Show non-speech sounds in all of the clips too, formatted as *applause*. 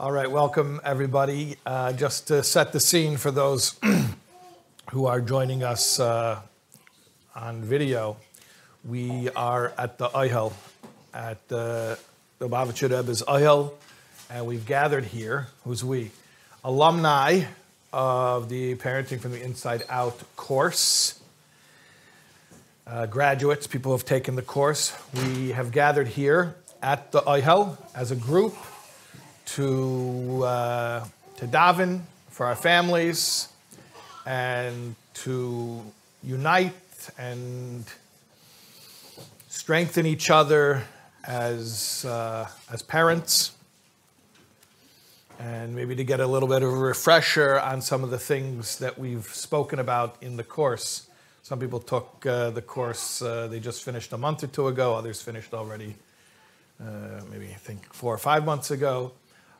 All right, welcome everybody. Uh, just to set the scene for those *clears throat* who are joining us uh, on video, we are at the Ohel, at the the Lubavitcher Rebbe's Ohel, and we've gathered here. Who's we? Alumni of the Parenting from the Inside Out course. Uh, graduates, people who have taken the course. We have gathered here at the Ohel as a group to, uh, to daven for our families and to unite and strengthen each other as, uh, as parents and maybe to get a little bit of a refresher on some of the things that we've spoken about in the course. Some people took uh, the course, uh, they just finished a month or two ago, others finished already, uh, maybe I think four or five months ago.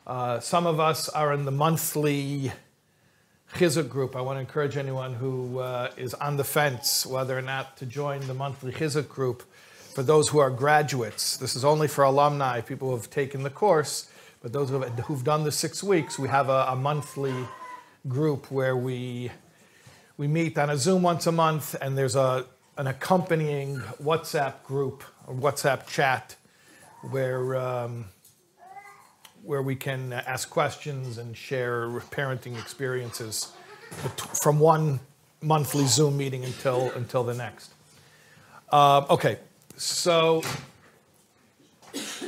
Uh, some of us are in the monthly chizuk group. I want to encourage anyone who uh, is on the fence whether or not to join the monthly chizuk group. For those who are graduates, this is only for alumni, people who have taken the course. But those who've, who've done the six weeks, we have a, a monthly group where we we meet on a Zoom once a month, and there's a an accompanying WhatsApp group or WhatsApp chat where. Um, where we can ask questions and share parenting experiences from one monthly Zoom meeting until until the next. Uh, okay, so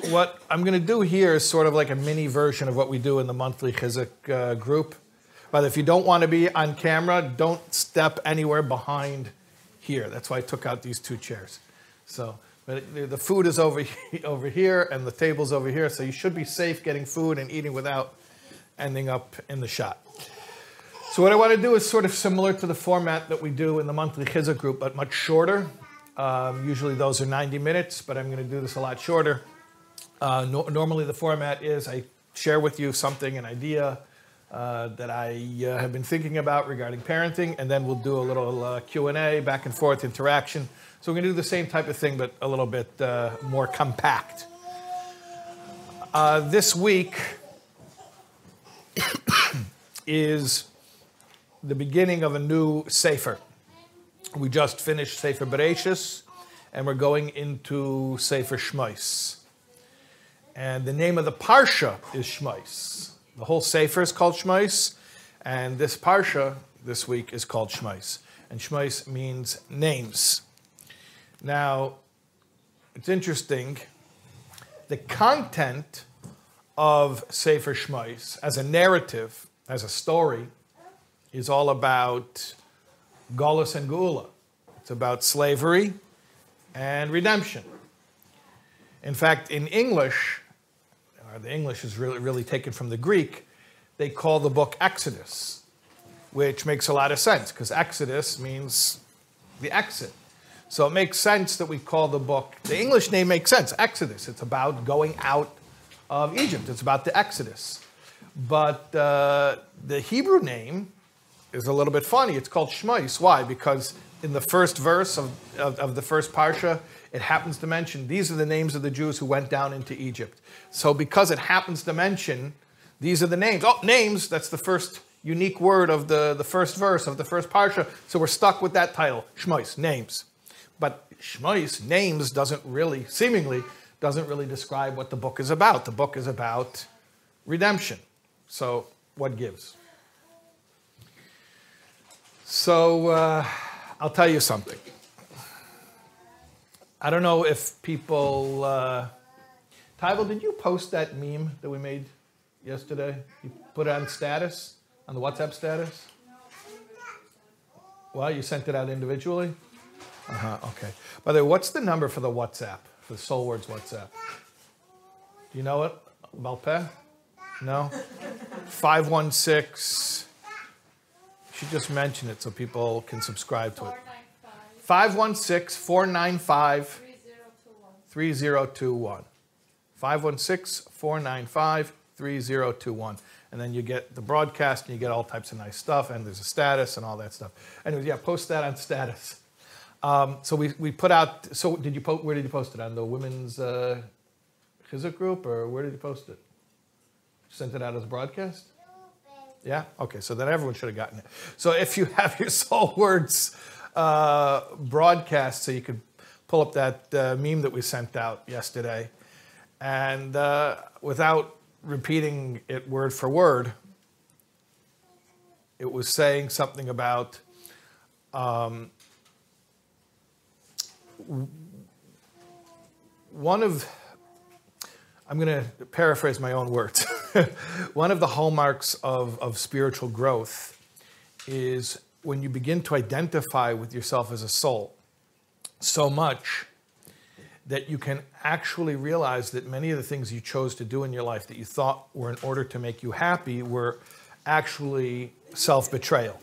what I'm going to do here is sort of like a mini version of what we do in the monthly Chizuk uh, group. But if you don't want to be on camera, don't step anywhere behind here. That's why I took out these two chairs. So. But the food is over, *laughs* over here and the table's over here, so you should be safe getting food and eating without ending up in the shot. So what I want to do is sort of similar to the format that we do in the monthly Chizuk group, but much shorter. Um, usually those are 90 minutes, but I'm going to do this a lot shorter. Uh, no, normally the format is I share with you something, an idea uh, that I uh, have been thinking about regarding parenting, and then we'll do a little uh, Q&A, back and forth interaction. So we're going to do the same type of thing, but a little bit uh, more compact. Uh, this week *coughs* is the beginning of a new Sefer. We just finished Sefer Bereshis, and we're going into Sefer Shmois. And the name of the Parsha is Shmois. The whole Sefer is called Shmois, and this Parsha this week is called Shmois. And Shmois means names. Now, it's interesting. The content of Sefer Shmois as a narrative, as a story, is all about Golas and Gula. It's about slavery and redemption. In fact, in English, the English is really, really taken from the Greek, they call the book Exodus, which makes a lot of sense because Exodus means the exit. So it makes sense that we call the book, the English name makes sense, Exodus. It's about going out of Egypt, it's about the Exodus. But uh, the Hebrew name is a little bit funny. It's called Shmois. Why? Because in the first verse of, of, of, the first Parsha, it happens to mention these are the names of the Jews who went down into Egypt. So because it happens to mention these are the names, oh, names, that's the first unique word of the, the first verse of the first Parsha. So we're stuck with that title, Shmois, names. But Shmois, names, doesn't really, seemingly, doesn't really describe what the book is about. The book is about redemption. So, what gives? So, uh, I'll tell you something. I don't know if people. Uh, Tyval, did you post that meme that we made yesterday? You put it on status, on the WhatsApp status? Well, you sent it out individually? Uh huh. Okay. By the way, what's the number for the WhatsApp for the Soul Words WhatsApp? Do you know it, Malpe? No. Five one six. She just mentioned it so people can subscribe to it. 516 495 3021. 516 495 3021. And then you get the broadcast and you get all types of nice stuff, and there's a status and all that stuff. Anyways, yeah, post that on status. Um, so we, we put out. So did you post? Where did you post it on the women's uh, Chizuk group, or where did you post it? Sent it out as a broadcast? Yeah? Okay, so then everyone should have gotten it. So if you have your *laughs* soul words uh, broadcast, so you could pull up that uh, meme that we sent out yesterday, and uh, without repeating it word for word, it was saying something about um, one of I'm going to paraphrase my own words. *laughs* One of the hallmarks of, of spiritual growth is when you begin to identify with yourself as a soul so much that you can actually realize that many of the things you chose to do in your life that you thought were in order to make you happy were actually self betrayal.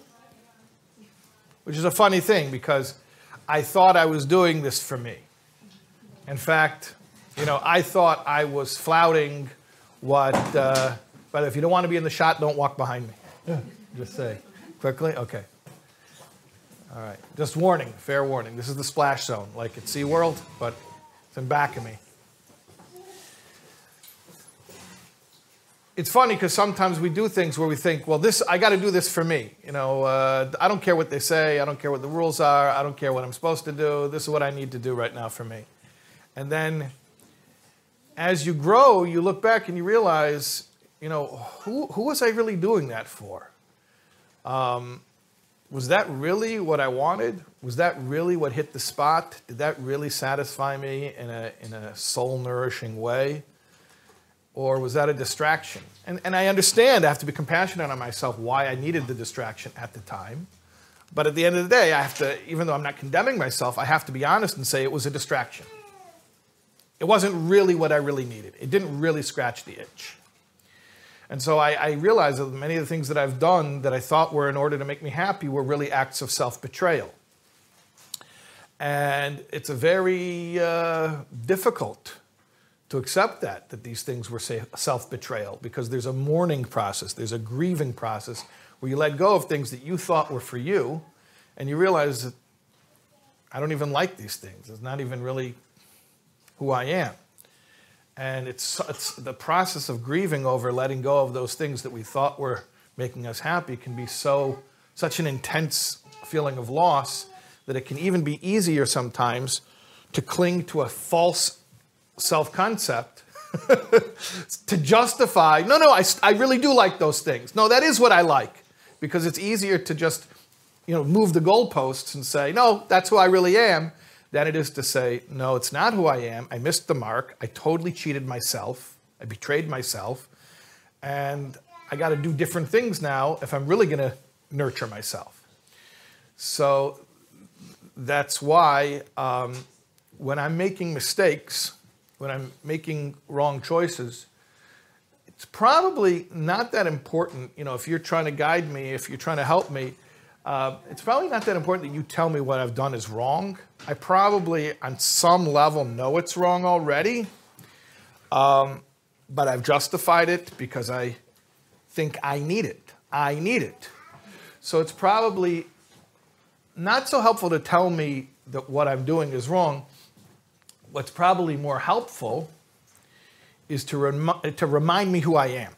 Which is a funny thing because I thought I was doing this for me. In fact, you know, I thought I was flouting what, uh, but if you don't want to be in the shot, don't walk behind me. *laughs* Just say quickly. Okay. All right. Just warning, fair warning. This is the splash zone, like at SeaWorld, but it's in back of me. It's funny because sometimes we do things where we think, well, this I got to do this for me. You know, uh, I don't care what they say. I don't care what the rules are. I don't care what I'm supposed to do. This is what I need to do right now for me. And then as you grow, you look back and you realize, you know, who, who was I really doing that for? Um, was that really what I wanted? Was that really what hit the spot? Did that really satisfy me in a, in a soul nourishing way? Or was that a distraction? And, and I understand I have to be compassionate on myself why I needed the distraction at the time. But at the end of the day, I have to, even though I'm not condemning myself, I have to be honest and say it was a distraction. It wasn't really what I really needed. It didn't really scratch the itch. And so I, I, realized that many of the things that I've done that I thought were in order to make me happy were really acts of self betrayal. And it's a very uh, difficult to accept that, that these things were self betrayal, because there's a mourning process, there's a grieving process where you let go of things that you thought were for you, and you realize that I don't even like these things. It's not even really who I am. And it's, it's the process of grieving over letting go of those things that we thought were making us happy can be so such an intense feeling of loss that it can even be easier sometimes to cling to a false self-concept *laughs* to justify no no I, I really do like those things. No that is what i like because it's easier to just you know move the goalposts and say no that's who i really am than it is to say, no, it's not who I am. I missed the mark. I totally cheated myself. I betrayed myself. And I got to do different things now if I'm really going to nurture myself. So that's why um, when I'm making mistakes, when I'm making wrong choices, it's probably not that important. You know, if you're trying to guide me, if you're trying to help me, uh, it's probably not that important that you tell me what I've done is wrong. I probably, on some level, know it's wrong already, um, but I've justified it because I think I need it. I need it. So it's probably not so helpful to tell me that what I'm doing is wrong. What's probably more helpful is to, to remind me who I am.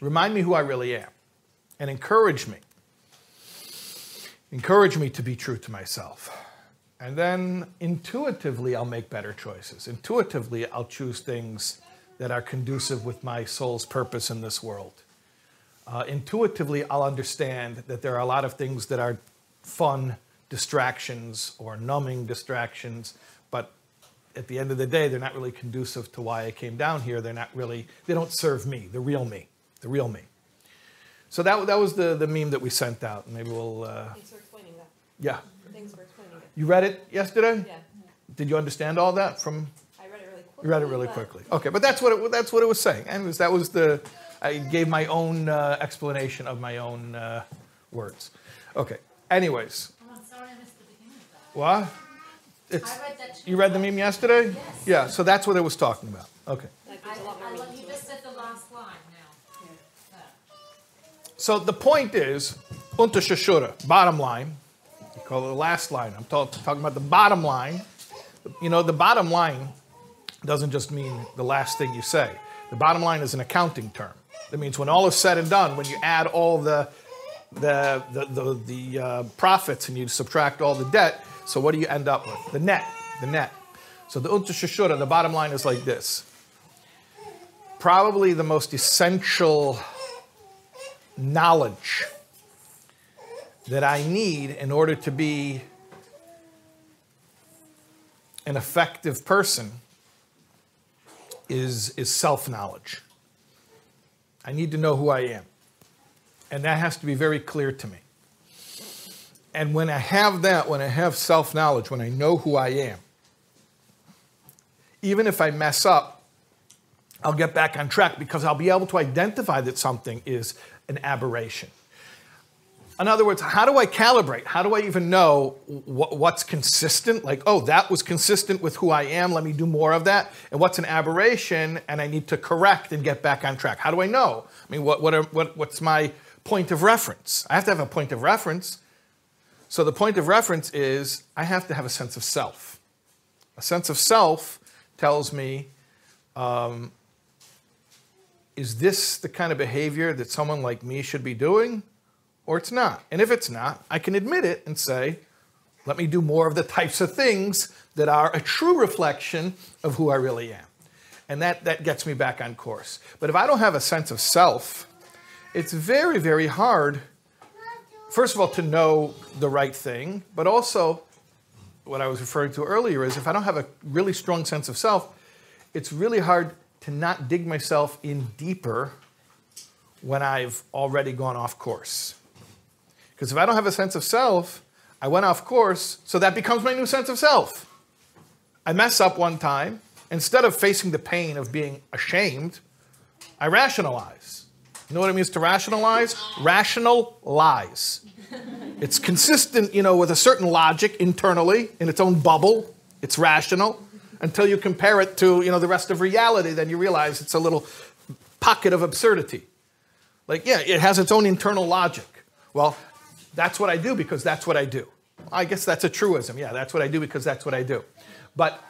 Remind me who I really am and encourage me. Encourage me to be true to myself. And then intuitively, I'll make better choices. Intuitively, I'll choose things that are conducive with my soul's purpose in this world. Uh, intuitively, I'll understand that there are a lot of things that are fun distractions or numbing distractions, but at the end of the day, they're not really conducive to why I came down here. They're not really, they don't serve me, the real me, the real me. So that, that was the, the meme that we sent out. Maybe we'll. Uh, Thanks for explaining that. Yeah. Thanks for explaining it. You read it yesterday? Yeah. Did you understand all that from? I read it really quickly. You read it really but quickly. Okay, but that's what it, that's what it was saying. Anyways, that was the. I gave my own uh, explanation of my own uh, words. Okay. Anyways, Oh, I'm sorry I missed the beginning of that. what? It's, I read that too. you read the meme yesterday? Yes. Yeah. So that's what it was talking about. Okay. I, there's a lot more I love, you just said the last line now. So the point is, unter shashura, bottom line. Call it the last line. I'm talk, talking about the bottom line. You know, the bottom line doesn't just mean the last thing you say. The bottom line is an accounting term. That means when all is said and done, when you add all the the the the, the uh, profits and you subtract all the debt, so what do you end up with? The net, the net. So the Untershashura, the bottom line is like this. Probably the most essential knowledge that I need in order to be an effective person is, is self knowledge. I need to know who I am. And that has to be very clear to me. And when I have that, when I have self knowledge, when I know who I am, even if I mess up, I'll get back on track because I'll be able to identify that something is an aberration. In other words, how do I calibrate? How do I even know what's consistent? Like, oh, that was consistent with who I am. Let me do more of that. And what's an aberration? And I need to correct and get back on track. How do I know? I mean, what, what, are, what what's my point of reference? I have to have a point of reference. So the point of reference is I have to have a sense of self. A sense of self tells me um, is this the kind of behavior that someone like me should be doing? Or it's not. And if it's not, I can admit it and say, let me do more of the types of things that are a true reflection of who I really am. And that, that gets me back on course. But if I don't have a sense of self, it's very, very hard, first of all, to know the right thing, but also what I was referring to earlier is if I don't have a really strong sense of self, it's really hard to not dig myself in deeper when I've already gone off course. Because if I don't have a sense of self, I went off course, so that becomes my new sense of self. I mess up one time. Instead of facing the pain of being ashamed, I rationalize. You know what it means to rationalize? Rational lies. It's consistent, you know, with a certain logic internally in its own bubble. It's rational until you compare it to, you know, the rest of reality, then you realize it's a little pocket of absurdity. Like, yeah, it has its own internal logic. Well, that's what I do because that's what I do. I guess that's a truism. Yeah, that's what I do because that's what I do. But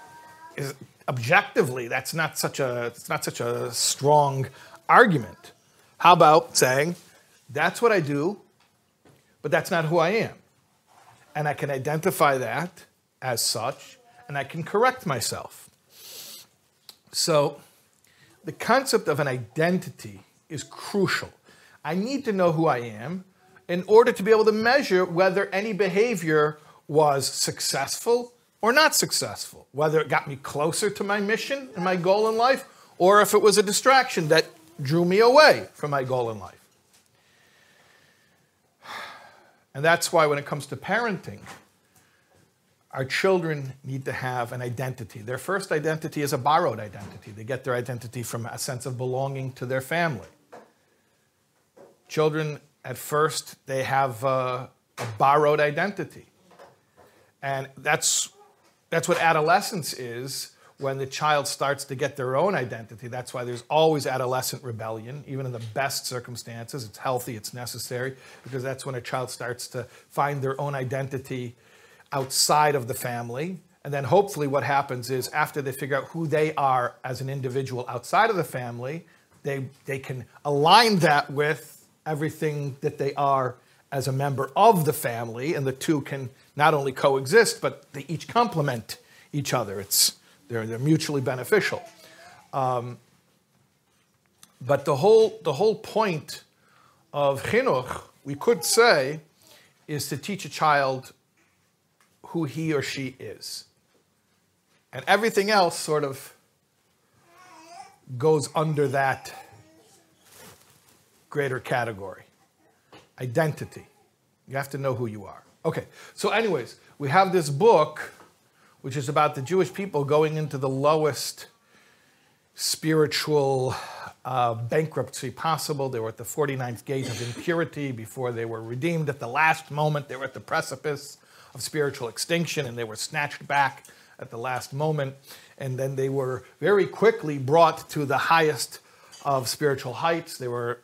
is, objectively, that's not such a it's not such a strong argument. How about saying that's what I do, but that's not who I am, and I can identify that as such, and I can correct myself. So, the concept of an identity is crucial. I need to know who I am in order to be able to measure whether any behavior was successful or not successful, whether it got me closer to my mission and my goal in life, or if it was a distraction that drew me away from my goal in life. And that's why, when it comes to parenting, our children need to have an identity. Their first identity is a borrowed identity. They get their identity from a sense of belonging to their family. Children at first they have a, a borrowed identity. And that's, that's what adolescence is when the child starts to get their own identity. That's why there's always adolescent rebellion, even in the best circumstances. It's healthy, it's necessary, because that's when a child starts to find their own identity outside of the family. And then hopefully, what happens is after they figure out who they are as an individual outside of the family, they, they can align that with everything that they are as a member of the family, and the two can not only coexist, but they each complement each other. It's, they're, they're mutually beneficial. Um, but the whole, the whole point of chinuch, we could say, is to teach a child who he or she is. And everything else sort of goes under that greater category identity. You have to know who you are. Okay, so, anyways, we have this book which is about the Jewish people going into the lowest spiritual uh, bankruptcy possible. They were at the 49th gate of impurity before they were redeemed. At the last moment, they were at the precipice of spiritual extinction and they were snatched back at the last moment. And then they were very quickly brought to the highest of spiritual heights. They were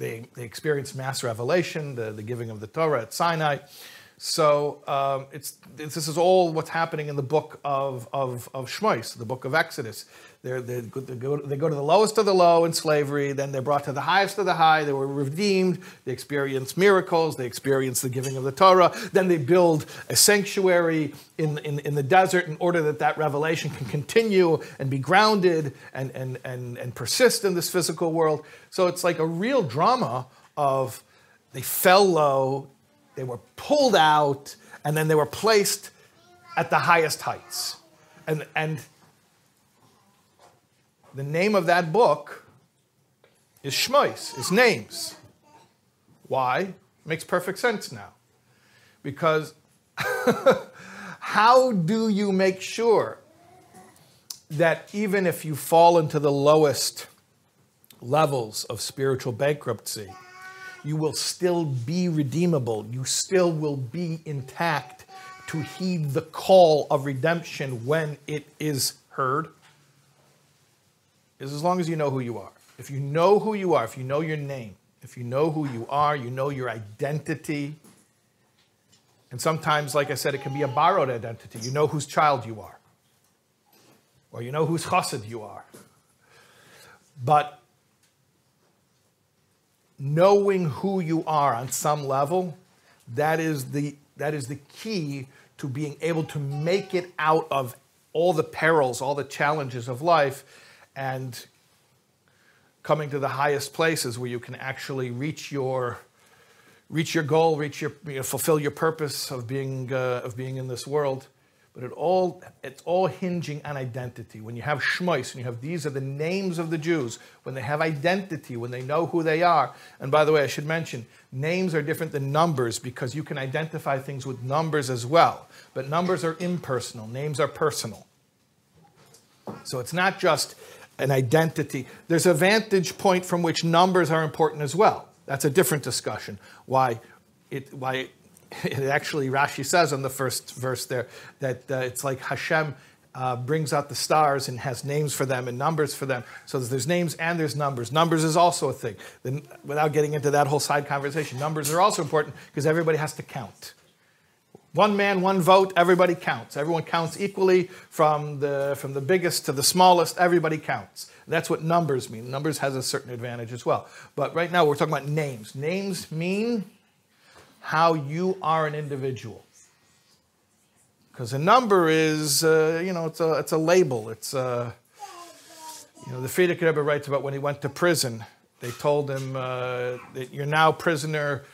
they, they experienced mass revelation, the, the giving of the Torah at Sinai. So um, it's, this is all what's happening in the book of, of, of Shmois, the book of Exodus. They're, they, go, they, go, they go to the lowest of the low in slavery, then they're brought to the highest of the high. They were redeemed. They experience miracles. They experience the giving of the Torah. Then they build a sanctuary in, in, in the desert in order that that revelation can continue and be grounded and, and, and, and persist in this physical world. So it's like a real drama of they fell low, they were pulled out, and then they were placed at the highest heights. And, and the name of that book is Shmois, is names. Why? Makes perfect sense now. Because *laughs* how do you make sure that even if you fall into the lowest levels of spiritual bankruptcy, you will still be redeemable. You still will be intact to heed the call of redemption when it is heard. Is as long as you know who you are. If you know who you are, if you know your name, if you know who you are, you know your identity. And sometimes, like I said, it can be a borrowed identity. You know whose child you are, or you know whose chassid you are. But knowing who you are on some level, that is the, that is the key to being able to make it out of all the perils, all the challenges of life, and coming to the highest places where you can actually reach your reach your goal, reach your you know, fulfill your purpose of being uh, of being in this world. But it all, it's all hinging on identity. When you have Shmois and you have these are the names of the Jews, when they have identity, when they know who they are. And by the way, I should mention, names are different than numbers because you can identify things with numbers as well. But numbers are impersonal, names are personal. So it's not just an identity. There's a vantage point from which numbers are important as well. That's a different discussion. Why it, why it *laughs* actually Rashi says in the first verse there that uh, it's like Hashem uh, brings out the stars and has names for them and numbers for them. So there's names and there's numbers. Numbers is also a thing. Then, without getting into that whole side conversation, numbers are also important because everybody has to count. One man, one vote, everybody counts. Everyone counts equally from the, from the biggest to the smallest, everybody counts. That's what numbers mean. Numbers has a certain advantage as well. But right now we're talking about names. Names mean how you are an individual. Because a number is, uh, you know, it's a, it's a label. It's, uh, you know, the Frierdiker Rebbe writes about when he went to prison. They told him uh, that you're now prisoner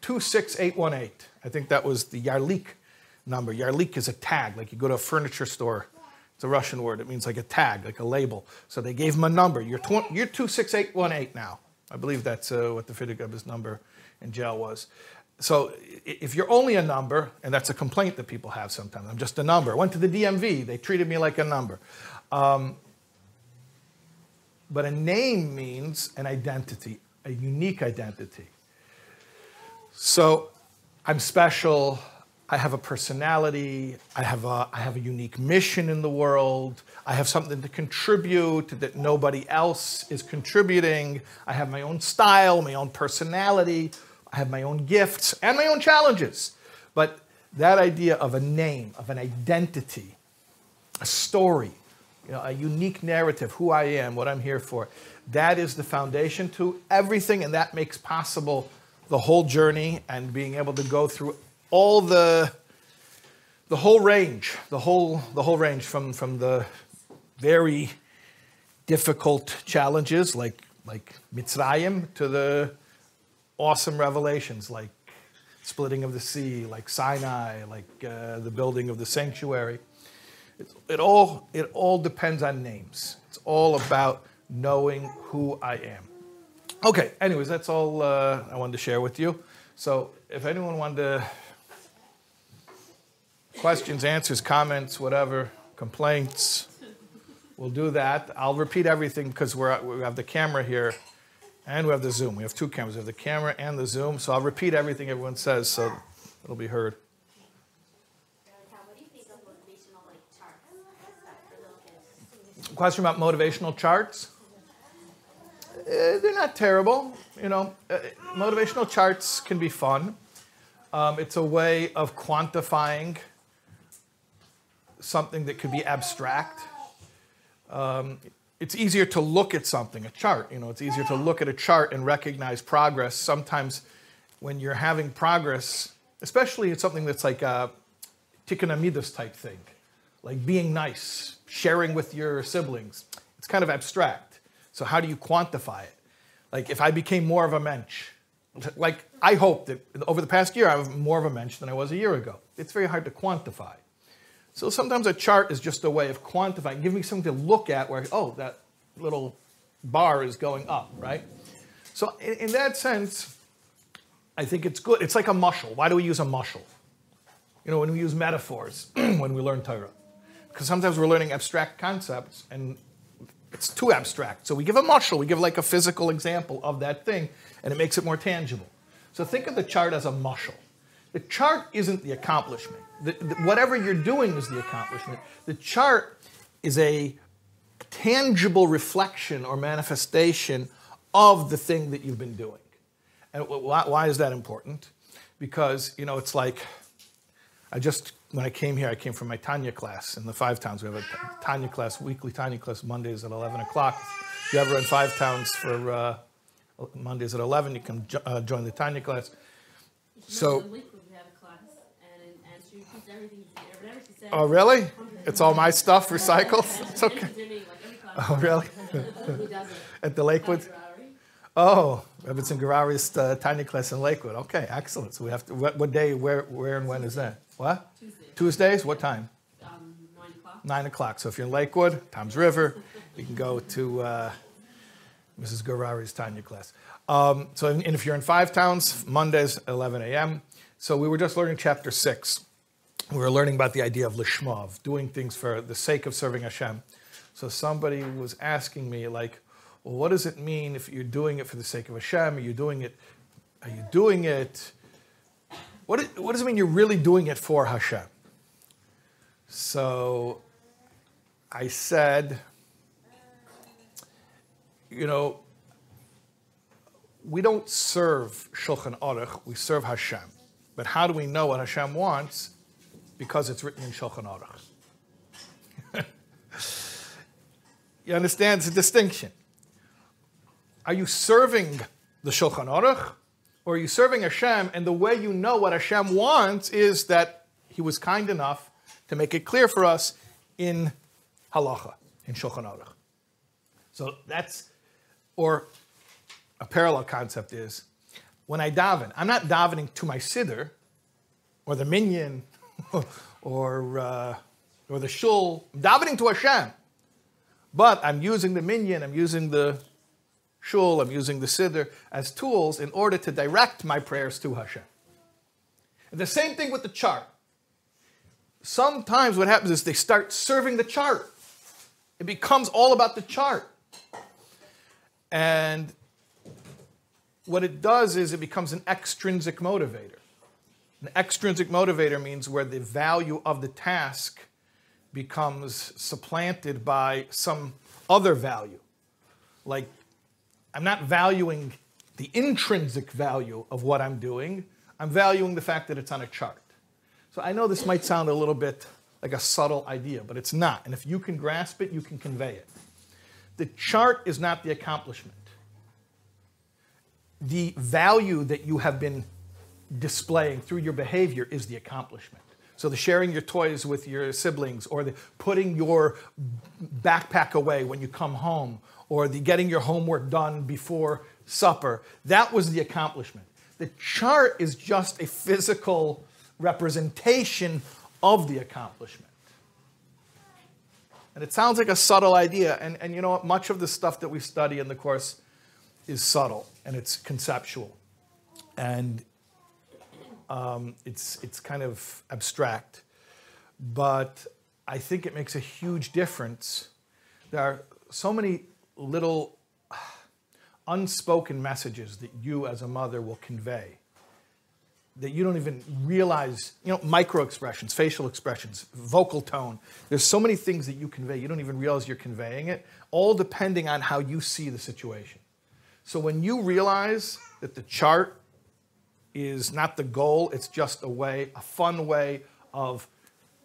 26818. I think that was the Yarlik number. Yarlik is a tag, like you go to a furniture store. It's a Russian word. It means like a tag, like a label. So they gave him a number. You're, you're 26818 now. I believe that's uh, what the Frierdiker Rebbe's number in jail was. So if you're only a number, and that's a complaint that people have sometimes, I'm just a number. I went to the DMV, they treated me like a number. Um, but a name means an identity, a unique identity. So I'm special, I have a personality, I have a, I have a unique mission in the world, I have something to contribute that nobody else is contributing, I have my own style, my own personality. I have my own gifts and my own challenges. But that idea of a name, of an identity, a story, you know, a unique narrative, who I am, what I'm here for, that is the foundation to everything, and that makes possible the whole journey and being able to go through all the the whole range, the whole the whole range from from the very difficult challenges like like Mitzrayim to the awesome revelations like splitting of the sea, like Sinai, like uh, the building of the sanctuary. It, it, all, it all depends on names. It's all about knowing who I am. Okay, anyways, that's all uh, I wanted to share with you. So if anyone wanted to, questions, answers, comments, whatever, complaints, we'll do that. I'll repeat everything because we have the camera here. And we have the Zoom. We have two cameras. We have the camera and the Zoom. So I'll repeat everything everyone says so it'll be heard. Question about motivational charts? Uh, they're not terrible. You know, uh, motivational charts can be fun. Um, it's a way of quantifying something that could be abstract. Um, it's easier to look at something, a chart. You know, it's easier to look at a chart and recognize progress. Sometimes, when you're having progress, especially it's something that's like a tikkun amidas type thing, like being nice, sharing with your siblings. It's kind of abstract. So how do you quantify it? Like if I became more of a mensch, like I hope that over the past year I'm more of a mensch than I was a year ago. It's very hard to quantify. So sometimes a chart is just a way of quantifying, give me something to look at where, oh, that little bar is going up, right? So in, in that sense, I think it's good. It's like a mushal. Why do we use a mushal? You know, when we use metaphors *clears throat* when we learn Torah. Because sometimes we're learning abstract concepts and it's too abstract. So we give a mushal, we give like a physical example of that thing, and it makes it more tangible. So think of the chart as a mushal. The chart isn't the accomplishment. The, the, whatever you're doing is the accomplishment. The chart is a tangible reflection or manifestation of the thing that you've been doing. And why, is that important? Because, you know, it's like, I just, when I came here, I came from my Tanya class in the Five Towns. We have a Tanya class, weekly Tanya class, Mondays at 11 o'clock. If you ever in Five Towns for uh, Mondays at 11, you can jo- uh, join the Tanya class. So, Oh, really? It's all my stuff recycled? *laughs* It's okay. *laughs* Oh, really? *laughs* At the Lakewood? Oh, Rebbetzin Garari's uh, Tanya class in Lakewood. Okay, excellent. So we have to, what, what, day, where, where and when is that? What? Tuesdays. Tuesdays? What time? Um, nine o'clock. Nine o'clock. So if you're in Lakewood, Toms River, you can go to uh, Mrs. Garari's Tanya class. Um, so, and if you're in Five Towns, Mondays, 11 a.m. So we were just learning chapter six we were learning about the idea of lishma, doing things for the sake of serving Hashem. So somebody was asking me, like, well, what does it mean if you're doing it for the sake of Hashem? Are you doing it? Are you doing it? What, what does it mean you're really doing it for Hashem? So I said, you know, we don't serve Shulchan Aruch, we serve Hashem. But how do we know what Hashem wants? Because it's written in Shulchan Aruch. *laughs* you understand? the distinction. Are you serving the Shulchan Aruch, or are you serving Hashem? And the way you know what Hashem wants is that He was kind enough to make it clear for us in Halacha, in Shulchan Aruch. So that's, or a parallel concept is when I daven, I'm not davening to my siddur or the minyan *laughs* or, uh, or the shul, I'm davening to Hashem. But I'm using the minyan, I'm using the shul, I'm using the siddur as tools in order to direct my prayers to Hashem. And the same thing with the chart. Sometimes what happens is they start serving the chart. It becomes all about the chart. And what it does is it becomes an extrinsic motivator. An extrinsic motivator means where the value of the task becomes supplanted by some other value. Like, I'm not valuing the intrinsic value of what I'm doing, I'm valuing the fact that it's on a chart. So I know this might sound a little bit like a subtle idea, but it's not. And if you can grasp it, you can convey it. The chart is not the accomplishment. The value that you have been displaying through your behavior is the accomplishment. So the sharing your toys with your siblings, or the putting your backpack away when you come home, or the getting your homework done before supper, that was the accomplishment. The chart is just a physical representation of the accomplishment. And it sounds like a subtle idea, and, and you know what? Much of the stuff that we study in the course is subtle and it's conceptual. And um, it's, it's kind of abstract, but I think it makes a huge difference. There are so many little unspoken messages that you as a mother will convey that you don't even realize, you know, micro expressions, facial expressions, vocal tone. There's so many things that you convey, you don't even realize you're conveying it, all depending on how you see the situation. So when you realize that the chart is not the goal, it's just a way, a fun way of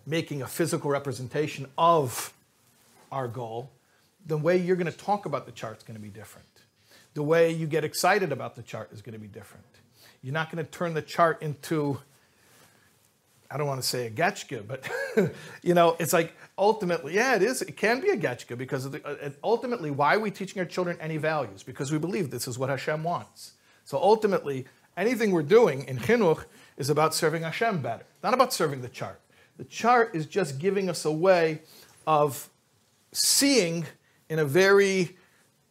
making a physical representation of our goal, the way you're going to talk about the chart is going to be different. The way you get excited about the chart is going to be different. You're not going to turn the chart into, I don't want to say a getchka, but *laughs* you know, it's like ultimately, yeah, it is. It can be a getchka because the, uh, ultimately, why are we teaching our children any values? Because we believe this is what Hashem wants. So ultimately, anything we're doing in chinuch is about serving Hashem better, not about serving the chart. The chart is just giving us a way of seeing in a very,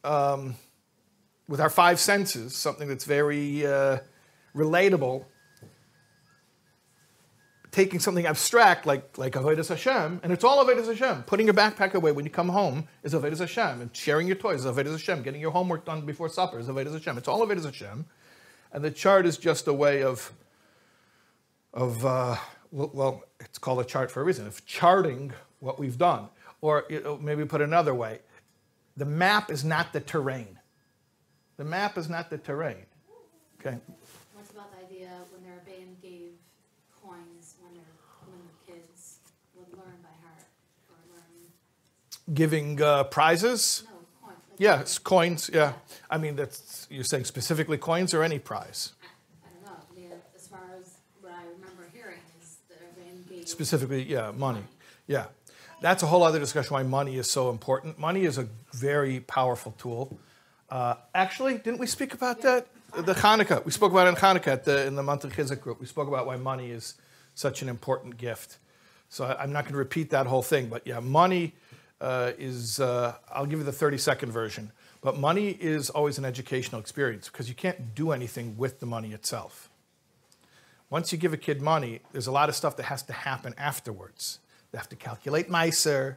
um, with our five senses, something that's very uh, relatable, taking something abstract like, like Avodah Hashem, and it's all Avodah Hashem. Putting your backpack away when you come home is Avodah Hashem, and sharing your toys is Avodah Hashem, getting your homework done before supper is Avodah Hashem. It's all Avodah Hashem, and the chart is just a way of, of uh, well, it's called a chart for a reason, of charting what we've done. Or maybe put another way, the map is not the terrain. The map is not the terrain. Okay. What's about the idea when their band gave coins when, when the kids would learn by heart or learn? Giving uh, prizes? No, yeah, it's coins. Yeah. I mean, that's you're saying specifically coins or any prize? I, I don't know. I mean, as far as what I remember hearing is that gave. Specifically, yeah, money. Yeah. That's a whole other discussion why money is so important. Money is a very powerful tool. Uh, actually, didn't we speak about that? The Hanukkah. We spoke about it in Hanukkah the, in the month of Chizuk group. We spoke about why money is such an important gift. So I, am not going to repeat that whole thing, but yeah, money uh, is, uh, I'll give you the 30 second version. But money is always an educational experience because you can't do anything with the money itself. Once you give a kid money, there's a lot of stuff that has to happen afterwards. They have to calculate Meiser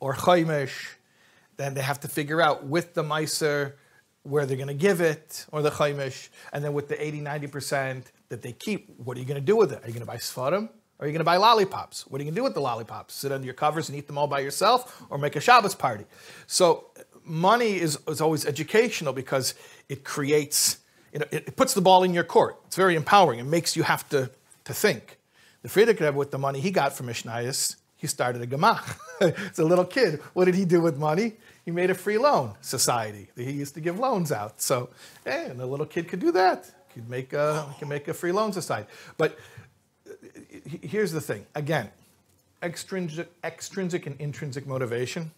or Chaimish. Then they have to figure out with the Meiser where they're going to give it or the Chaimish. And then with the 80, 90% that they keep, what are you going to do with it? Are you going to buy Sfarim? Are you going to buy lollipops? What are you going to do with the lollipops? Sit under your covers and eat them all by yourself or make a Shabbos party? So money is, is always educational because it creates, you know, it, it puts the ball in your court. It's very empowering. It makes you have to, to think. The Frierdiker Rebbe, with the money he got from Mishnayos, he started a gemach. *laughs* As a little kid, what did he do with money? He made a free loan society. He used to give loans out. So, hey, and a little kid could do that. He could make a, could make a free loan society. But here's the thing. Again, extrinsic, extrinsic and intrinsic motivation.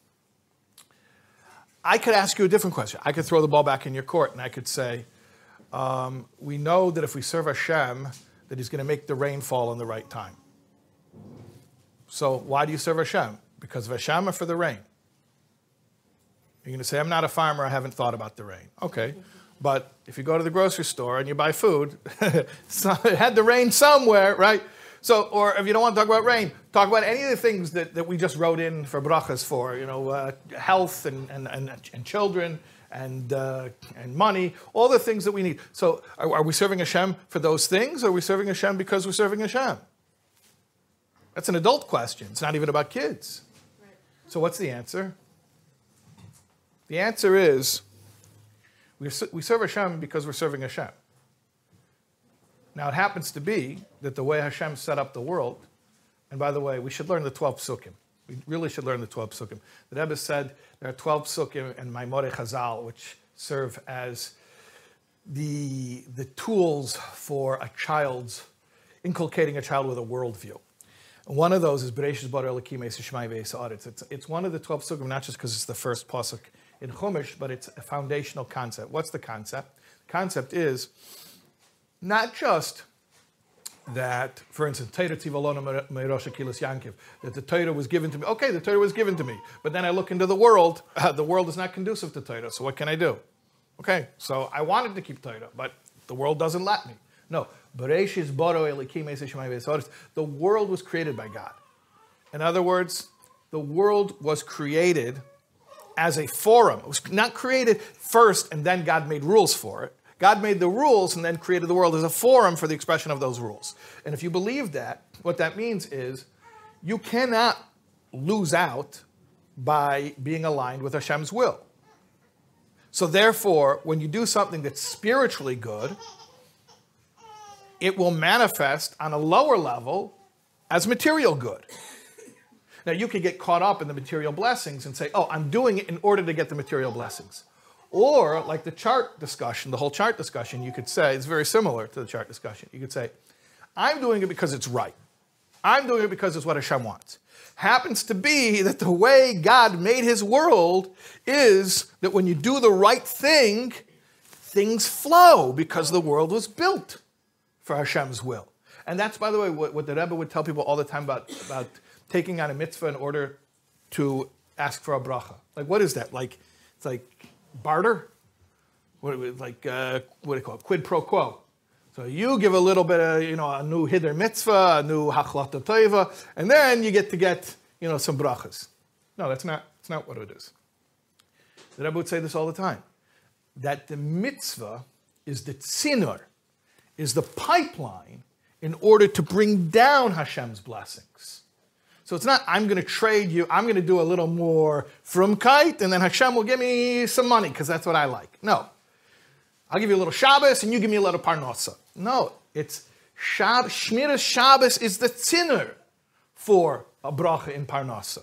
I could ask you a different question. I could throw the ball back in your court and I could say, um, we know that if we serve Hashem, that He's going to make the rain fall in the right time. So why do you serve Hashem? Because of Hashem or for the rain? You're going to say, I'm not a farmer, I haven't thought about the rain. Okay. But if you go to the grocery store and you buy food, *laughs* it had the rain somewhere, right? So, or if you don't want to talk about rain, talk about any of the things that, that we just wrote in for brachas for, you know, uh, health and, and, and, and, children and, uh, and money, all the things that we need. So, are, are we serving Hashem for those things, or are we serving Hashem because we're serving Hashem? That's an adult question. It's not even about kids. Right. So, what's the answer? The answer is we serve Hashem because we're serving Hashem. Now, it happens to be that the way Hashem set up the world, and by the way, we should learn the 12 psukim. We really should learn the 12 psukim. The Rebbe said there are 12 psukim in Maimore Chazal, which serve as the, the tools for a child's, inculcating a child with a worldview. One of those is Bereshis Bar Elokim It's, it's one of the 12 psukim, not just because it's the first pasuk in Chumash, but it's a foundational concept. What's the concept? The concept is not just that, for instance, Torah Tivalona Meirosha Kilas Yankiv, that the Torah was given to me. Okay, the Torah was given to me, but then I look into the world. Uh, *laughs* the world is not conducive to Torah, so what can I do? Okay, so I wanted to keep Torah, but the world doesn't let me. No, the world was created by God. In other words, the world was created as a forum. It was not created first and then God made rules for it. God made the rules and then created the world as a forum for the expression of those rules. And if you believe that, what that means is you cannot lose out by being aligned with Hashem's will. So therefore, when you do something that's spiritually good, it will manifest on a lower level as material good. Now, you could get caught up in the material blessings and say, oh, I'm doing it in order to get the material blessings. Or, like the chart discussion, the whole chart discussion, you could say, it's very similar to the chart discussion. You could say, I'm doing it because it's right. I'm doing it because it's what Hashem wants. Happens to be that the way God made his world is that when you do the right thing, things flow because the world was built for Hashem's will. And that's, by the way, what, what the Rebbe would tell people all the time about, about taking on a mitzvah in order to ask for a bracha. Like, what is that? Like, it's like barter? What, like, uh, what do you call it? Quid pro quo. So you give a little bit of, you know, a new hiddur mitzvah, a new hachlata and then you get to get, you know, some brachas. No, that's not, that's not what it is. The Rebbe would say this all the time, that the mitzvah is the tzinor, is the pipeline in order to bring down Hashem's blessings. So it's not, I'm going to trade you, I'm going to do a little more frumkeit, and then Hashem will give me some money because that's what I like. No. I'll give you a little Shabbos and you give me a little Parnasa. No, it's Shab, Shmiras Shabbos is the tzinor for a bracha in Parnasa.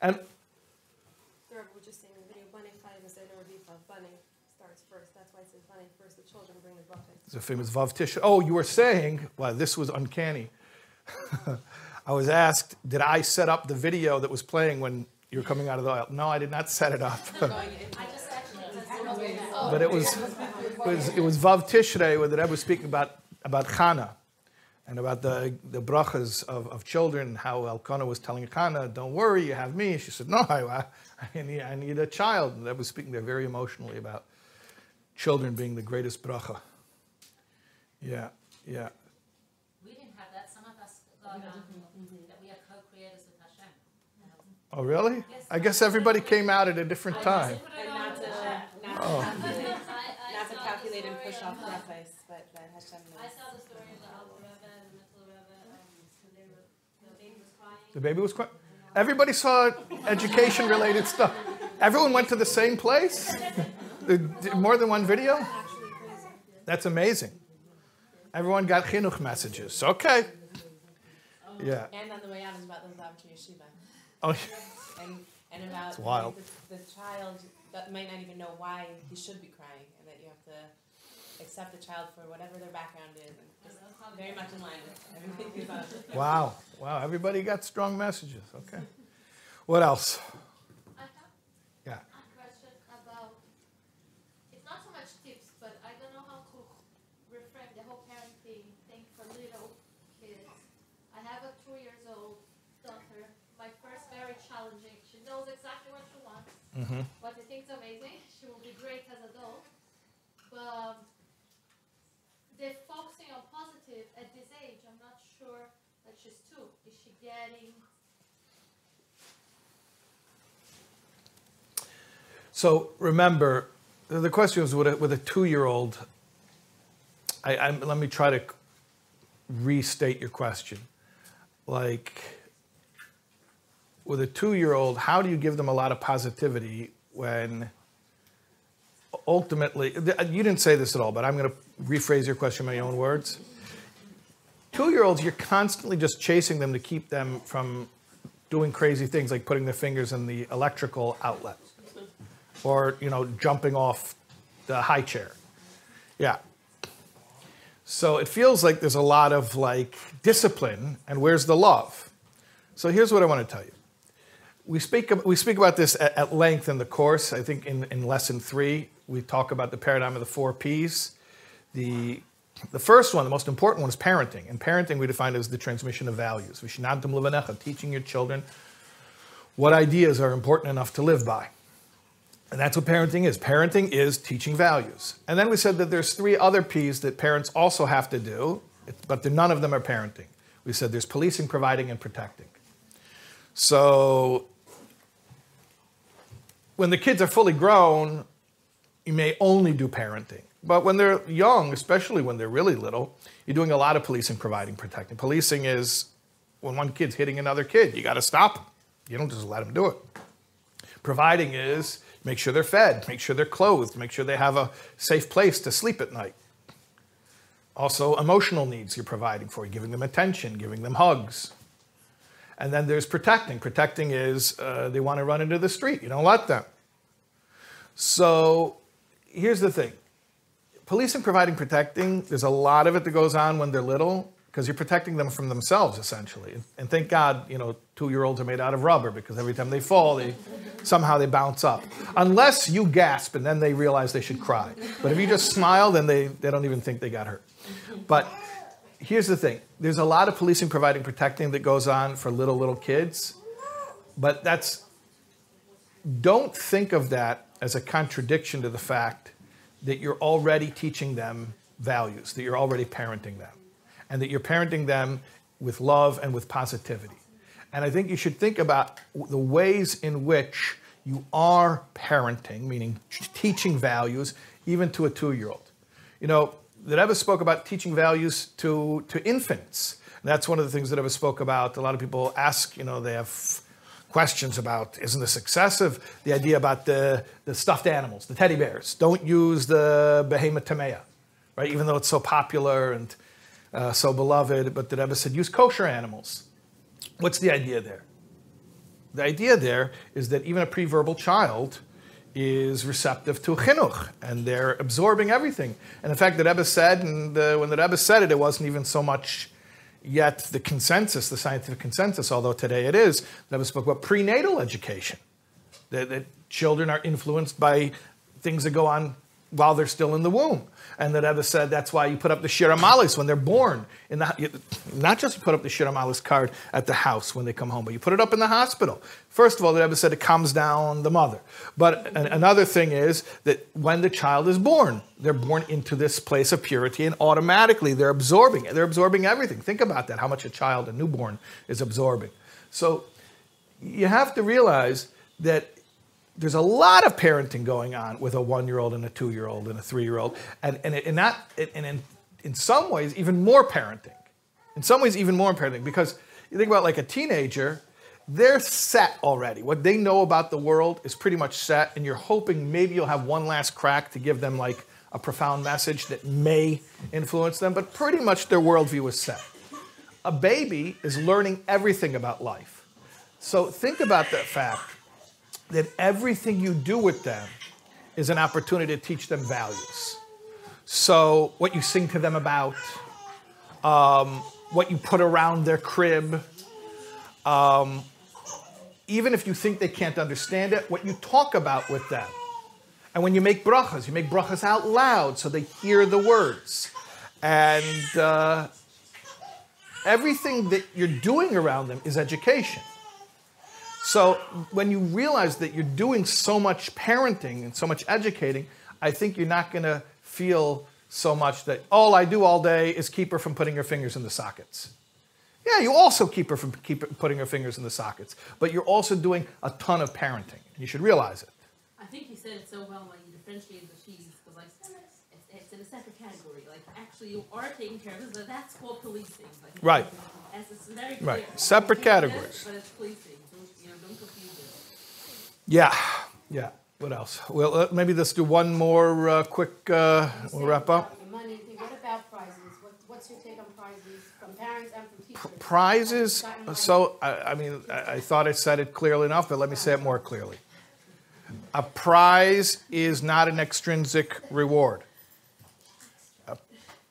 And The Rebbe was just saying in the video, Bane Chayim is Eder Aviva. Bane starts first. That's why it says Bane first. The children bring the bracha. It's a famous Vav Tishrei. Oh, you were saying, well, this was uncanny. *laughs* I was asked, did I set up the video that was playing when you were coming out of the oil? No, I did not set it up. *laughs* I just actually, but it was, it was, it was Vav Tishrei where the Rebbe was speaking about, about Chana and about the, the brachas of, of children, how Elkanah was telling Chana, don't worry, you have me. She said, no, I, I, need, I need a child. And the Rebbe was speaking there very emotionally about children being the greatest bracha. Yeah, yeah. we didn't have that, some of us um, got, um, that we are co-creators with Hashem. Oh, really? I guess everybody came out at a different time. And oh. not *laughs* to, not to, Oh. calculate, I, I not to the calculate and push off um, the- but Hashem I saw the story of the Alter Rebbe and the Mitteler Rebbe, um, when they were, the baby was crying. The baby was quite. Everybody saw education related stuff. Everyone went to the same place? *laughs* More than one video? That's amazing. Everyone got chinuch messages. Okay. Oh. Yeah. And on the way out is about the Lav to Yeshiva. Oh, *laughs* And, and about It's wild. The, the child that might not even know why he should be crying, and that you have to accept the child for whatever their background is, and very much in line with everything wow. Wow. Everybody got strong messages. Okay. What else? I have Yeah. a question about, it's not so much tips, but I don't know how to reframe the whole parenting thing for little kids. I have a two years old daughter, my first very challenging, she knows exactly what she Mm-hmm. what she thinks amazing, *laughs* she will be great as adult. But they're focusing on positive at this age, I'm not sure that she's two, is she getting So remember, the question was with a, with a two year old. I, I, let me try to restate your question. Like, with a two year old, how do you give them a lot of positivity when ultimately, uh, you didn't say this at all, but I'm going to rephrase your question in my own words. Two year olds, you're constantly just chasing them to keep them from doing crazy things like putting their fingers in the electrical outlet or you know jumping off the high chair. Yeah. So it feels like there's a lot of like discipline and where's the love? So here's what i want to tell you we speak, we speak about this at, at length in the course i think in, in lesson three we talk about the paradigm of the four p's the, the first one the most important one is parenting and parenting we define as the transmission of values Veshinantam levanecha, teaching your children what ideas are important enough to live by and that's what parenting is. Parenting is teaching values. And then we said that there's three other P's that parents also have to do, but none of them are parenting. We said there's policing, providing, and protecting. So when the kids are fully grown, you may only do parenting. But when they're young, especially when they're really little, you're doing a lot of policing, providing, protecting. Policing is when one kid's hitting another kid, you got to stop them. You don't just let them do it. Providing is make sure they're fed, make sure they're clothed, make sure they have a safe place to sleep at night. Also, emotional needs you're providing for, giving them attention, giving them hugs. And then there's protecting. Protecting is uh, they want to run into the street, you don't let them. So here's the thing policing, providing, protecting, there's a lot of it that goes on when they're little because you're protecting them from themselves essentially. And thank God, you know, two-year-olds are made out of rubber because every time they fall, they somehow they bounce up. Unless you gasp and then they realize they should cry. But if you just smile, then they, they don't even think they got hurt. But here's the thing. There's a lot of policing, providing, protecting that goes on for little, little kids. But that's don't think of that as a contradiction to the fact that you're already teaching them values, that you're already parenting them, and that you're parenting them with love and with positivity. And I think you should think about the ways in which you are parenting, meaning teaching values, even to a two year old. You know, the Rebbe spoke about teaching values to, to infants. And that's one of the things that Rebbe spoke about. A lot of people ask, you know, they have questions about isn't this excessive? The idea about the, the stuffed animals, the teddy bears. Don't use the behemoth tamea, right? Even though it's so popular and uh, so beloved, but the Rebbe said use kosher animals. What's the idea there? The idea there is that even a pre-verbal child is receptive to chinuch, and they're absorbing everything. And in fact, the Rebbe said, and uh, when the Rebbe said it, it wasn't even so much yet the consensus, the scientific consensus, although today it is, the Rebbe spoke about prenatal education, that, that children are influenced by things that go on while they're still in the womb. And the Rebbe said that's why you put up the Shir Hamaalos when they're born. In the, not just put up the Shir Hamaalos card at the house when they come home, but you put it up in the hospital. First of all, the Rebbe said it calms down the mother. But another thing is that when the child is born, they're born into this place of purity and automatically they're absorbing it. They're absorbing everything. Think about that, how much a child, a newborn, is absorbing. So you have to realize that there's a lot of parenting going on with a one-year-old and a two-year-old and a three-year-old, and and, and not and in, in some ways even more parenting. In some ways, even more parenting because you think about like a teenager, they're set already. What they know about the world is pretty much set, and you're hoping maybe you'll have one last crack to give them like a profound message that may influence them, but pretty much their worldview is set. A baby is learning everything about life. So think about that fact that everything you do with them is an opportunity to teach them values. So, what you sing to them about, um, what you put around their crib, um, even if you think they can't understand it, what you talk about with them. And when you make brachas, you make brachas out loud so they hear the words. And uh, everything that you're doing around them is education. So when you realize that you're doing so much parenting and so much educating, I think you're not going to feel so much that all I do all day is keep her from putting her fingers in the sockets. Yeah, you also keep her from keep putting her fingers in the sockets, but you're also doing a ton of parenting. You should realize it. I think you said it so well when you differentiated the cheese because like it's, it's in a separate category. Like actually, you are taking care of it, but that's called policing. Like, right. As it's very clear. Right. Separate categories. But it's policing. Yeah, yeah. What else? Well, uh, maybe let's do one more uh, quick. Uh, we'll wrap up. Money. What about prizes? What, what's your take on prizes from parents and from teachers? Prizes. So I, I mean, I, I thought I said it clearly enough, but let me say it more clearly. A prize is not an extrinsic reward. A,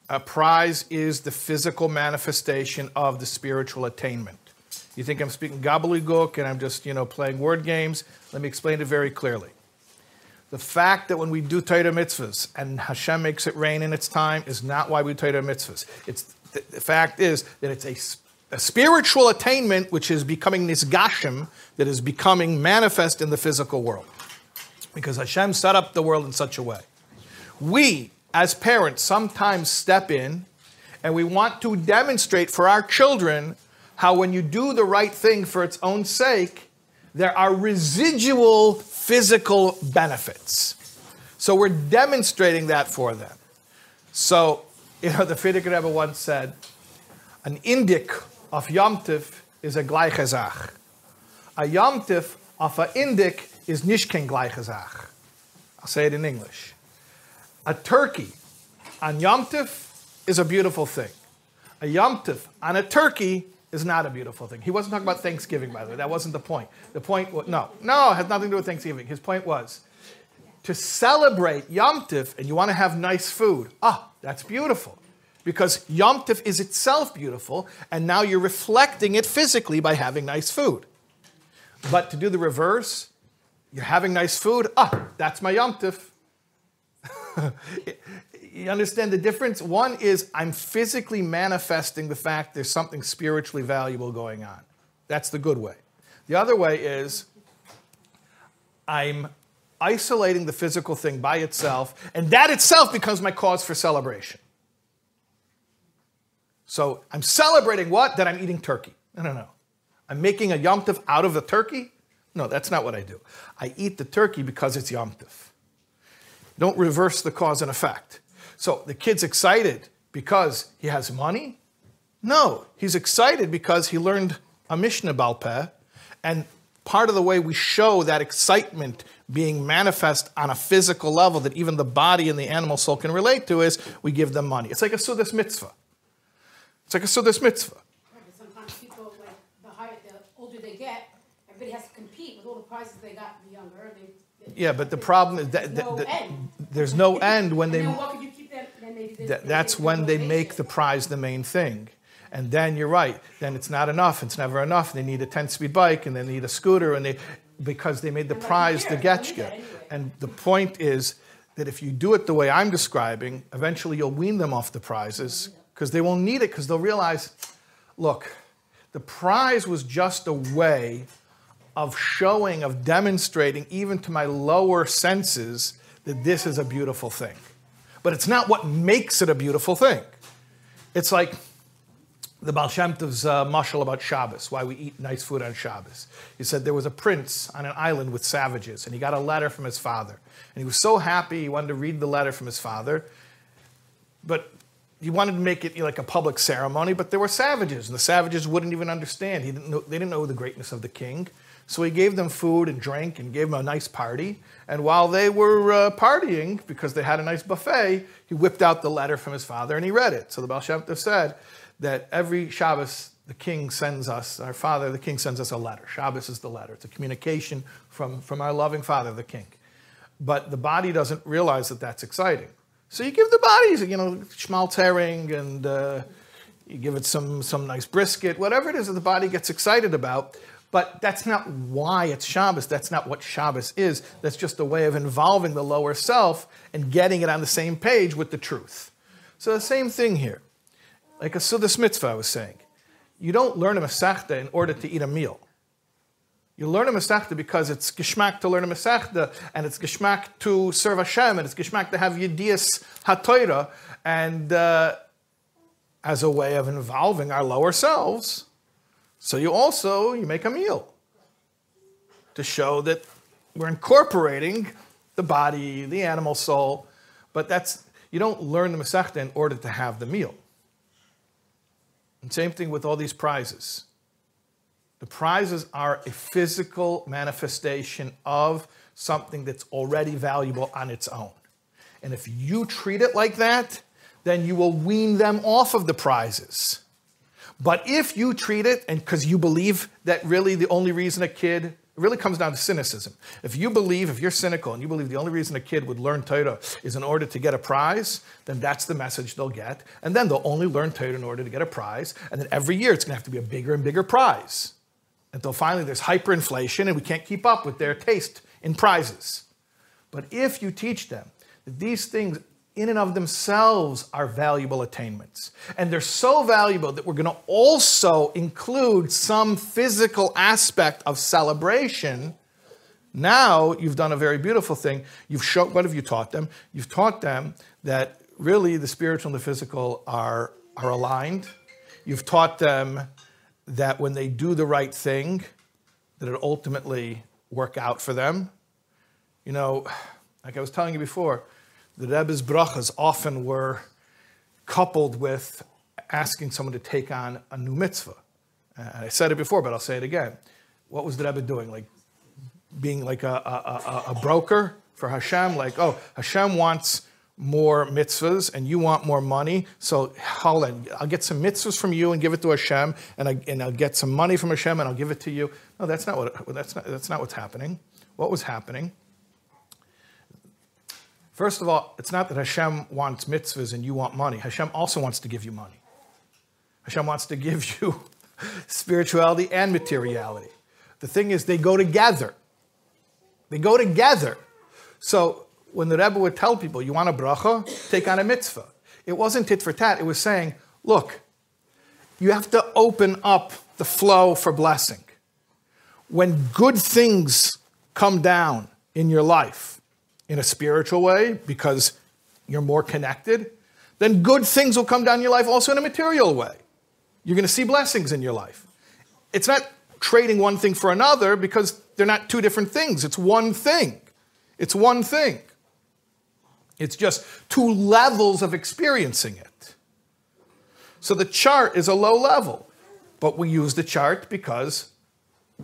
a prize is the physical manifestation of the spiritual attainment. You think I'm speaking gobbledygook and I'm just, you know, playing word games? Let me explain it very clearly. The fact that when we do Torah mitzvahs and Hashem makes it rain in its time is not why we do Torah mitzvahs. It's, the, the fact is that it's a, a, spiritual attainment which is becoming nisgashim, that is becoming manifest in the physical world. Because Hashem set up the world in such a way. We, as parents, sometimes step in and we want to demonstrate for our children how when you do the right thing for its own sake, there are residual physical benefits. So we're demonstrating that for them. So, *laughs* you know, the Frierdiker Rebbe once said, an indik of Yomtiv is a gleichezach. A Yomtiv of a indik is nishken gleichezach. I'll say it in English. A turkey on Yomtiv is a beautiful thing. A Yom Tov on a turkey is not a beautiful thing. He wasn't talking about Thanksgiving, by the way. That wasn't the point. The point was, no, no, it has nothing to do with Thanksgiving. His point was to celebrate Yom Tov and you want to have nice food. Ah, that's beautiful. Because Yom Tov is itself beautiful, and now you're reflecting it physically by having nice food. But to do the reverse, you're having nice food. Ah, that's my Yom Tov. *laughs* you understand the difference? One is I'm physically manifesting the fact there's something spiritually valuable going on. That's the good way. The other way is I'm isolating the physical thing by itself, and that itself becomes my cause for celebration. So I'm celebrating what? That I'm eating turkey. No, no, no. I'm making a Yom Tov out of the turkey? No, that's not what I do. I eat the turkey because it's Yom Tov. Don't reverse the cause and effect. So the kid's excited because he has money? No, he's excited because he learned a Mishnah Balpeh, and part of the way we show that excitement being manifest on a physical level that even the body and the animal soul can relate to is we give them money. It's like a Sudas mitzvah. It's like a Sudas mitzvah. Right, but sometimes people, like, the higher, the older they get, everybody has to compete with all the prizes they got when younger. They, they- Yeah, but the problem is that, There's no that- that- end. there's no *laughs* end when they Th- that's when they make the prize the main thing. And then you're right. Then it's not enough. It's never enough. They need a 10-speed bike and they need a scooter, and they because they made the And prize the they need getchka. that anyway. And the point is that if you do it the way I'm describing, eventually you'll wean them off the prizes because they won't need it because they'll realize, look, the prize was just a way of showing, of demonstrating, even to my lower senses, that this is a beautiful thing. But it's not what makes it a beautiful thing. It's like the Baal Shem Tov's uh, mashal about Shabbos, why we eat nice food on Shabbos. He said there was a prince on an island with savages, and he got a letter from his father. And he was so happy, he wanted to read the letter from his father, but he wanted to make it you know, like a public ceremony, but there were savages, and the savages wouldn't even understand. He didn't know, they didn't know the greatness of the king. So he gave them food and drink and gave them a nice party. And while they were uh, partying, because they had a nice buffet, he whipped out the letter from his father and he read it. So the Baal Shem Tov said that every Shabbos, the king sends us, our father, the king sends us a letter. Shabbos is the letter. It's a communication from, from our loving father, the king. But the body doesn't realize that that's exciting. So you give the body, you know, schmaltz herring and uh, you give it some, some nice brisket, whatever it is that the body gets excited about. But that's not why it's Shabbos. That's not what Shabbos is. That's just a way of involving the lower self and getting it on the same page with the truth. So the same thing here. Like a Sudas mitzvah, I was saying. You don't learn a Masechta in order to eat a meal. You learn a Masechta because it's geschmack to learn a Masechta, and it's geschmack to serve Hashem, and it's geschmack to have Yedias HaTorah, and uh, as a way of involving our lower selves. So you also you make a meal to show that we're incorporating the body, the animal soul, but that's you don't learn the Masechta in order to have the meal. And same thing with all these prizes. The prizes are a physical manifestation of something that's already valuable on its own. And if you treat it like that, then you will wean them off of the prizes. But if you treat it, and because you believe that really the only reason a kid, really comes down to cynicism. If you believe, if you're cynical and you believe the only reason a kid would learn Torah is in order to get a prize, then that's the message they'll get. And then they'll only learn Torah in order to get a prize. And then every year it's going to have to be a bigger and bigger prize. Until finally there's hyperinflation and we can't keep up with their taste in prizes. But if you teach them that these things in and of themselves are valuable attainments. And they're so valuable that we're going to also include some physical aspect of celebration. Now you've done a very beautiful thing. You've shown, what have you taught them? You've taught them that really the spiritual and the physical are, are aligned. You've taught them that when they do the right thing, that it ultimately work out for them. You know, like I was telling you before, the Rebbe's brachas often were coupled with asking someone to take on a new mitzvah. And I said it before, but I'll say it again. What was the Rebbe doing? Like being like a, a, a, a broker for Hashem? Like, oh, Hashem wants more mitzvahs and you want more money. So hold on, I'll get some mitzvahs from you and give it to Hashem, and, I, and I'll get some money from Hashem and I'll give it to you. No, that's not what that's not that's not what's happening. What was happening? First of all, it's not that Hashem wants mitzvahs and you want money. Hashem also wants to give you money. Hashem wants to give *laughs* you spirituality and materiality. The thing is, they go together. They go together. So when the Rebbe would tell people, you want a bracha, take on a mitzvah. It wasn't tit for tat. It was saying, look, you have to open up the flow for blessing. When good things come down in your life in a spiritual way because you're more connected, then good things will come down your life also in a material way. You're going to see blessings in your life. It's not trading one thing for another because they're not two different things. It's one thing. It's one thing. It's just two levels of experiencing it. So the chart is a low level, but we use the chart because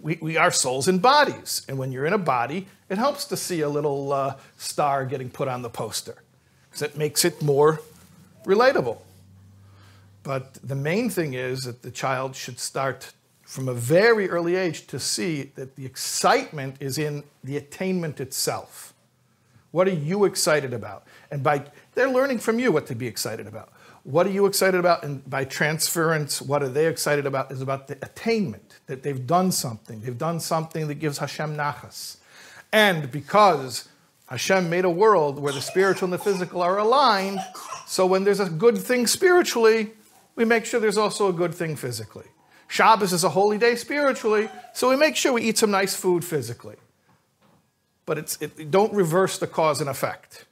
we, we are souls and bodies. And when you're in a body, it helps to see a little uh, star getting put on the poster because it makes it more relatable. But the main thing is that the child should start from a very early age to see that the excitement is in the attainment itself. What are you excited about? And by they're learning from you what to be excited about. What are you excited about? And by transference, what are they excited about? Is about the attainment, that they've done something. They've done something that gives Hashem nachas. And because Hashem made a world where the spiritual and the physical are aligned, so when there's a good thing spiritually, we make sure there's also a good thing physically. Shabbos is a holy day spiritually, so we make sure we eat some nice food physically. But it's, it, don't reverse the cause and effect.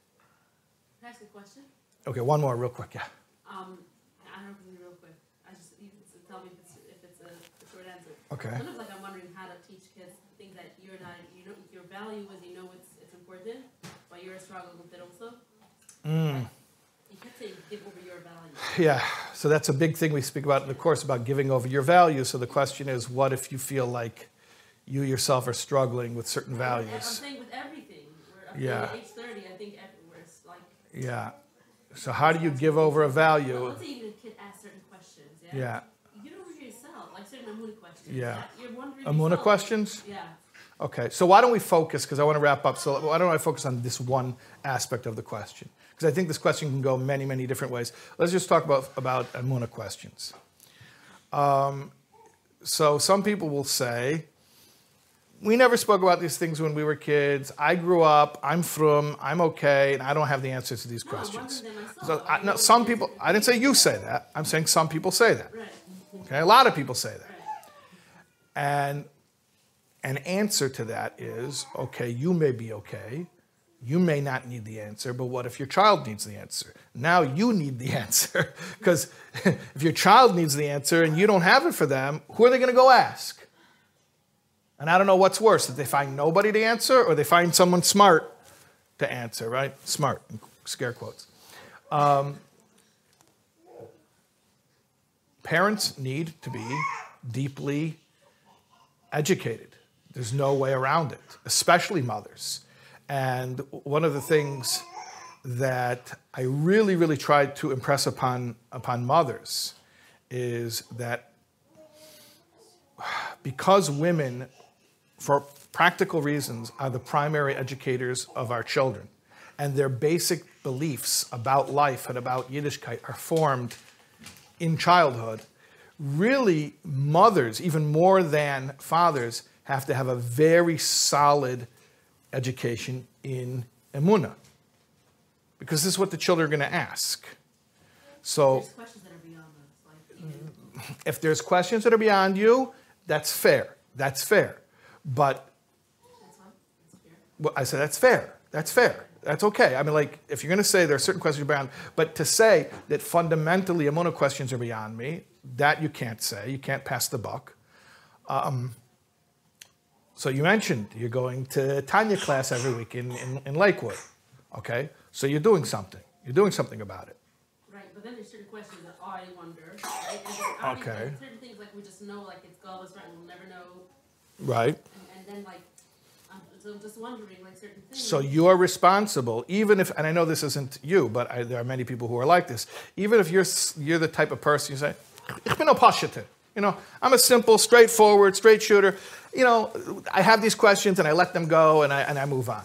Can I ask a question? Okay, one more real quick, yeah. Um, I don't know if it's real quick. I just you can tell me if it's, if it's a, a short answer. Okay. Sometimes like I'm wondering how to teach kids things that you're not, you know, your value is you know it's it's important, but you're struggling with it also. Mm. You can't say give over your value. Yeah, so that's a big thing we speak about in the course about giving over your values. So the question is, what if you feel like you yourself are struggling with certain values? I'm saying with everything. We're up Yeah. to age 30, I think everywhere like. Yeah. So how do you give over a value? Let's say even a kid asks certain questions. Yeah. Yeah. You give it over to yourself, like certain Amuna questions. Yeah. You're wondering. Amuna yourself. questions? Yeah. Okay, so why don't we focus, because I want to wrap up, so why don't I focus on this one aspect of the question? Because I think this question can go many, many different ways. Let's just talk about, about Amuna questions. Um, so some people will say, we never spoke about these things when we were kids. I grew up, I'm from, I'm okay, and I don't have the answers to these No, questions. So, I, no, some people, I didn't say you say that, I'm saying some people say that. Right. Okay, a lot of people say that. Right. And an answer to that is okay, you may be okay. You may not need the answer, but what if your child needs the answer? Now you need the *laughs* answer. Because if your child needs the answer and you don't have it for them, who are they going to go ask? And I don't know what's worse that they find nobody to answer or they find someone smart to answer, right? Smart, scare quotes. Um, parents need to be deeply educated. There's no way around it, especially mothers. And one of the things that I really, really tried to impress upon, upon mothers is that because women, for practical reasons, are the primary educators of our children, and their basic beliefs about life and about Yiddishkeit are formed in childhood, really mothers, even more than fathers, have to have a very solid education in emuna, because this is what the children are going to ask. So There's questions that are beyond us, like even if there's questions that are beyond you, that's fair. That's fair. But that's. That's fair. well, I said that's fair. That's fair. That's okay. I mean, like, if you're going to say there are certain questions beyond, but to say that fundamentally Amuna questions are beyond me, that you can't say. You can't pass the buck. Um, so you mentioned you're going to Tanya class every week in, in, in Lakewood. Okay? So you're doing something. You're doing something about it. Right, but then there's certain questions that I wonder. Right? I Okay. certain things like we just know, like it's God God's right, we'll never know. Right? And, and then like, um, so I'm just wondering, like, certain things. So you're responsible, even if, and I know this isn't you, but I, there are many people who are like this. Even if you're you're the type of person you say, "Ich bin a Pashete." You know, I'm a simple, straightforward, straight shooter. You know, I have these questions and I let them go and I and I move on.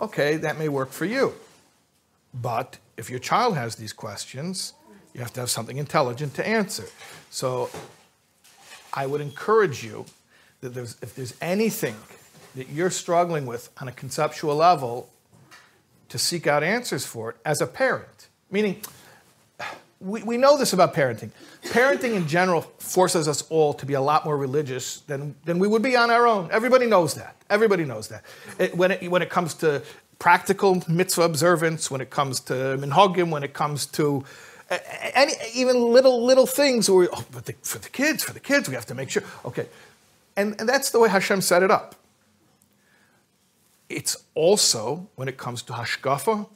Okay, that may work for you, but if your child has these questions, you have to have something intelligent to answer. So I would encourage you that there's, if there's anything that you're struggling with on a conceptual level, to seek out answers for it as a parent. Meaning, we, we know this about parenting. Parenting in general forces us all to be a lot more religious than, than we would be on our own. Everybody knows that. Everybody knows that. It, when, it, when it comes to practical mitzvah observance, when it comes to minhagim, when it comes to any, even little little things where, oh, but the, for the kids, for the kids, we have to make sure. Okay, and, and that's the way Hashem set it up. It's also, when it comes to hashkafa,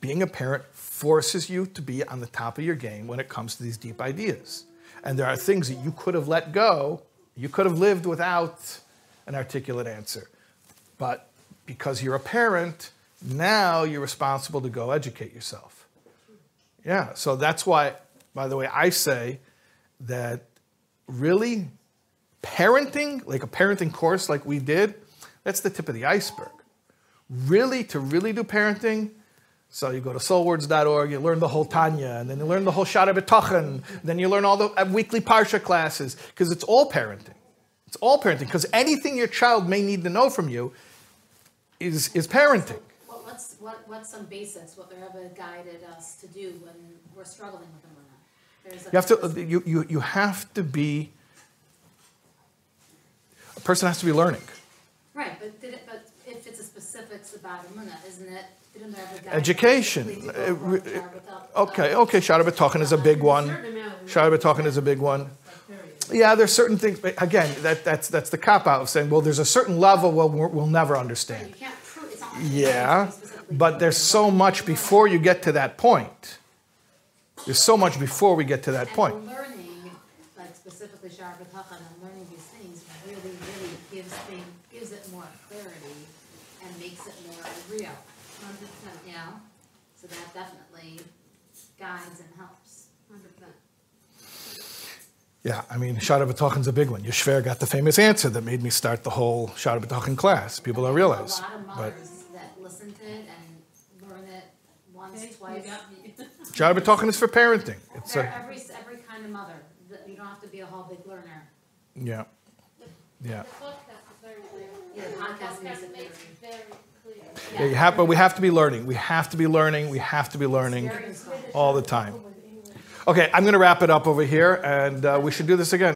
being a parent forces you to be on the top of your game when it comes to these deep ideas. And there are things that you could have let go, you could have lived without an articulate answer. But because you're a parent, now you're responsible to go educate yourself. Yeah, so that's why, by the way, I say that really parenting, like a parenting course like we did, that's the tip of the iceberg. Really, to really do parenting, so you go to soulwords.org, you learn the whole Tanya, and then you learn the whole Shaar HaBitachon, then you learn all the uh, weekly Parsha classes, because it's all parenting. It's all parenting, because anything your child may need to know from you is, is parenting. What, what's, what, what's some basics, what the Rebbe guided us to do when we're struggling with Amunah? You have to, you, you, you have to be, a person has to be learning. Right, but did it, but if it's a specifics about Amunah, isn't it, didn't the Rebbe guide? us Education. Uh, go re- from Shaar HaBitachon- Okay, okay, B'tochen is a big one. Certain amount Shaar HaBitachon is a big one. Yeah, there's certain things, but again, that, that's, that's the cop out of saying, well, there's a certain level well, we'll never understand. You can't prove, it's not. like Yeah, but there's so much before you get to that point. There's so much before we get to that point. And learning, like specifically Shaar HaBitachon and learning these things really, really gives thing, gives it more clarity and makes it more real, Hundred percent, you know? So that definitely guides and helps. hundred percent. Yeah, I mean, Shaar HaBitachon's a big one. Yeshver got the famous answer that made me start the whole Shaar HaBitachon class. People don't realize. A lot of But mothers that listen to it and learn it once, Okay, twice. got me. Shaar HaBitachon is for parenting. It's They're a, every, every kind of mother, you don't have to be a whole big learner. yeah, yeah. The podcast is very clear. Yeah, the podcast makes it makes it very clear. Yeah, have, but we have to be learning. We have to be learning. We have to be learning all the time. Okay, I'm going to wrap it up over here, and uh, we should do this again.